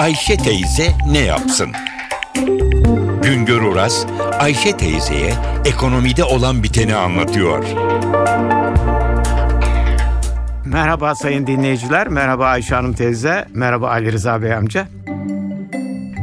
Ayşe teyze ne yapsın? Güngör Oras, Ayşe teyzeye ekonomide olan biteni anlatıyor. Merhaba sayın dinleyiciler, merhaba Ayşe Hanım teyze, merhaba Ali Rıza Bey amca.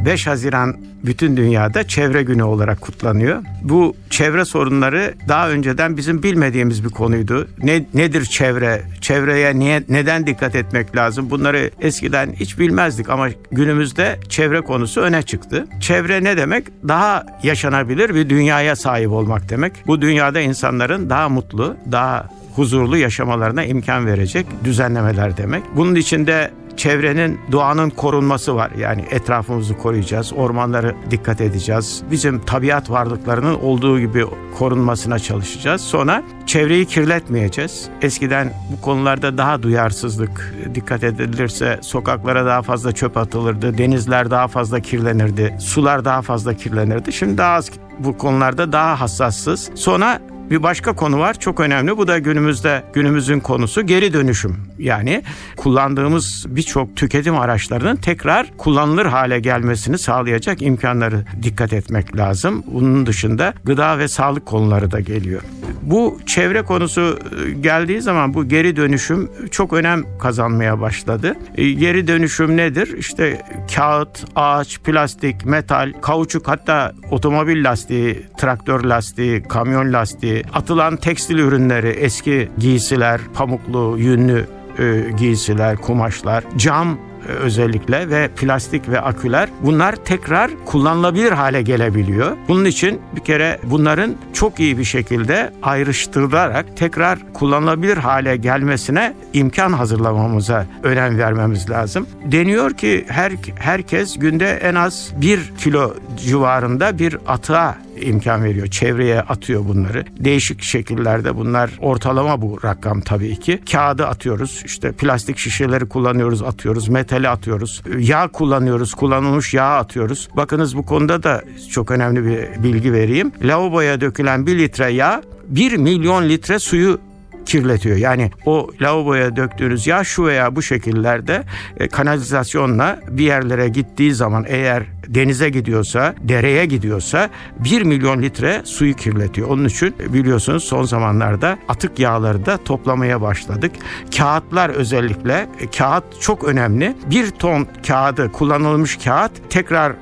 5 Haziran bütün dünyada çevre günü olarak kutlanıyor. Bu çevre sorunları daha önceden bizim bilmediğimiz bir konuydu. Ne nedir çevre? Çevreye niye neden dikkat etmek lazım? Bunları eskiden hiç bilmezdik ama günümüzde çevre konusu öne çıktı. Çevre ne demek? Daha yaşanabilir bir dünyaya sahip olmak demek. Bu dünyada insanların daha mutlu, daha huzurlu yaşamalarına imkan verecek düzenlemeler demek. Bunun içinde çevrenin doğanın korunması var. Yani etrafımızı koruyacağız, ormanları dikkat edeceğiz. Bizim tabiat varlıklarının olduğu gibi korunmasına çalışacağız. Sonra çevreyi kirletmeyeceğiz. Eskiden bu konularda daha duyarsızlık dikkat edilirse sokaklara daha fazla çöp atılırdı, denizler daha fazla kirlenirdi, sular daha fazla kirlenirdi. Şimdi daha az bu konularda daha hassassız. Sonra bir başka konu var çok önemli. Bu da günümüzde günümüzün konusu geri dönüşüm. Yani kullandığımız birçok tüketim araçlarının tekrar kullanılır hale gelmesini sağlayacak imkanları dikkat etmek lazım. Bunun dışında gıda ve sağlık konuları da geliyor. Bu çevre konusu e, geldiği zaman bu geri dönüşüm çok önem kazanmaya başladı. E, geri dönüşüm nedir? İşte kağıt, ağaç, plastik, metal, kauçuk hatta otomobil lastiği, traktör lastiği, kamyon lastiği, atılan tekstil ürünleri, eski giysiler, pamuklu, yünlü e, giysiler, kumaşlar, cam özellikle ve plastik ve aküler bunlar tekrar kullanılabilir hale gelebiliyor. Bunun için bir kere bunların çok iyi bir şekilde ayrıştırılarak tekrar kullanılabilir hale gelmesine imkan hazırlamamıza önem vermemiz lazım. Deniyor ki her herkes günde en az bir kilo civarında bir atığa imkan veriyor. Çevreye atıyor bunları. Değişik şekillerde bunlar ortalama bu rakam tabii ki. Kağıdı atıyoruz. işte plastik şişeleri kullanıyoruz, atıyoruz. Metali atıyoruz. Yağ kullanıyoruz. Kullanılmış yağ atıyoruz. Bakınız bu konuda da çok önemli bir bilgi vereyim. Lavaboya dökülen bir litre yağ 1 milyon litre suyu kirletiyor. Yani o lavaboya döktüğünüz yağ şu veya bu şekillerde e, kanalizasyonla bir yerlere gittiği zaman eğer denize gidiyorsa, dereye gidiyorsa 1 milyon litre suyu kirletiyor. Onun için biliyorsunuz son zamanlarda atık yağları da toplamaya başladık. Kağıtlar özellikle e, kağıt çok önemli. Bir ton kağıdı kullanılmış kağıt tekrar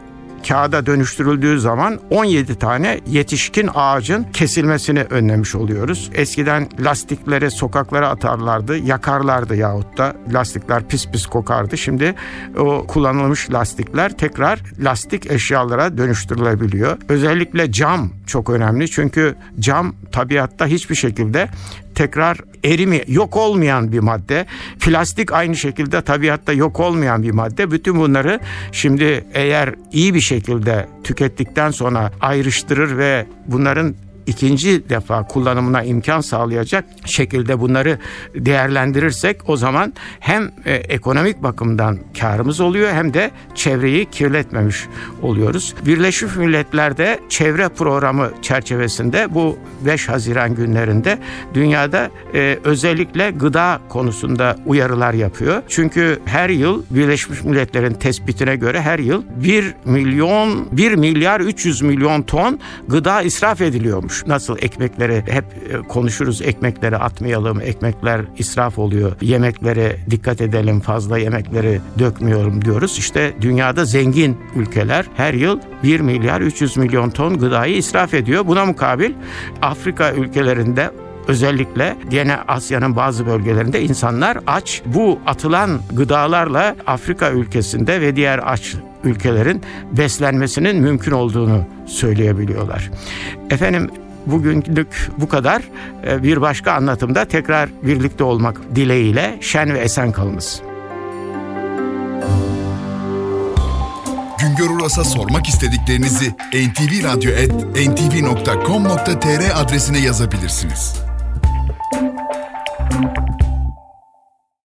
kağıda dönüştürüldüğü zaman 17 tane yetişkin ağacın kesilmesini önlemiş oluyoruz. Eskiden lastikleri sokaklara atarlardı, yakarlardı yahut da lastikler pis pis kokardı. Şimdi o kullanılmış lastikler tekrar lastik eşyalara dönüştürülebiliyor. Özellikle cam çok önemli çünkü cam tabiatta hiçbir şekilde tekrar erimi yok olmayan bir madde. Plastik aynı şekilde tabiatta yok olmayan bir madde. Bütün bunları şimdi eğer iyi bir şekilde tükettikten sonra ayrıştırır ve bunların ikinci defa kullanımına imkan sağlayacak şekilde bunları değerlendirirsek o zaman hem e, ekonomik bakımdan karımız oluyor hem de çevreyi kirletmemiş oluyoruz. Birleşmiş Milletler'de çevre programı çerçevesinde bu 5 Haziran günlerinde dünyada e, özellikle gıda konusunda uyarılar yapıyor. Çünkü her yıl Birleşmiş Milletler'in tespitine göre her yıl 1 milyon 1 milyar 300 milyon ton gıda israf ediliyormuş Nasıl ekmekleri hep e, konuşuruz ekmekleri atmayalım, ekmekler israf oluyor. Yemeklere dikkat edelim, fazla yemekleri dökmüyorum diyoruz. İşte dünyada zengin ülkeler her yıl 1 milyar 300 milyon ton gıdayı israf ediyor. Buna mukabil Afrika ülkelerinde özellikle gene Asya'nın bazı bölgelerinde insanlar aç. Bu atılan gıdalarla Afrika ülkesinde ve diğer aç ülkelerin beslenmesinin mümkün olduğunu söyleyebiliyorlar. Efendim bugünlük bu kadar. Ee, bir başka anlatımda tekrar birlikte olmak dileğiyle şen ve esen kalınız. Güngör Uras'a sormak istediklerinizi ntvradio.com.tr adresine yazabilirsiniz.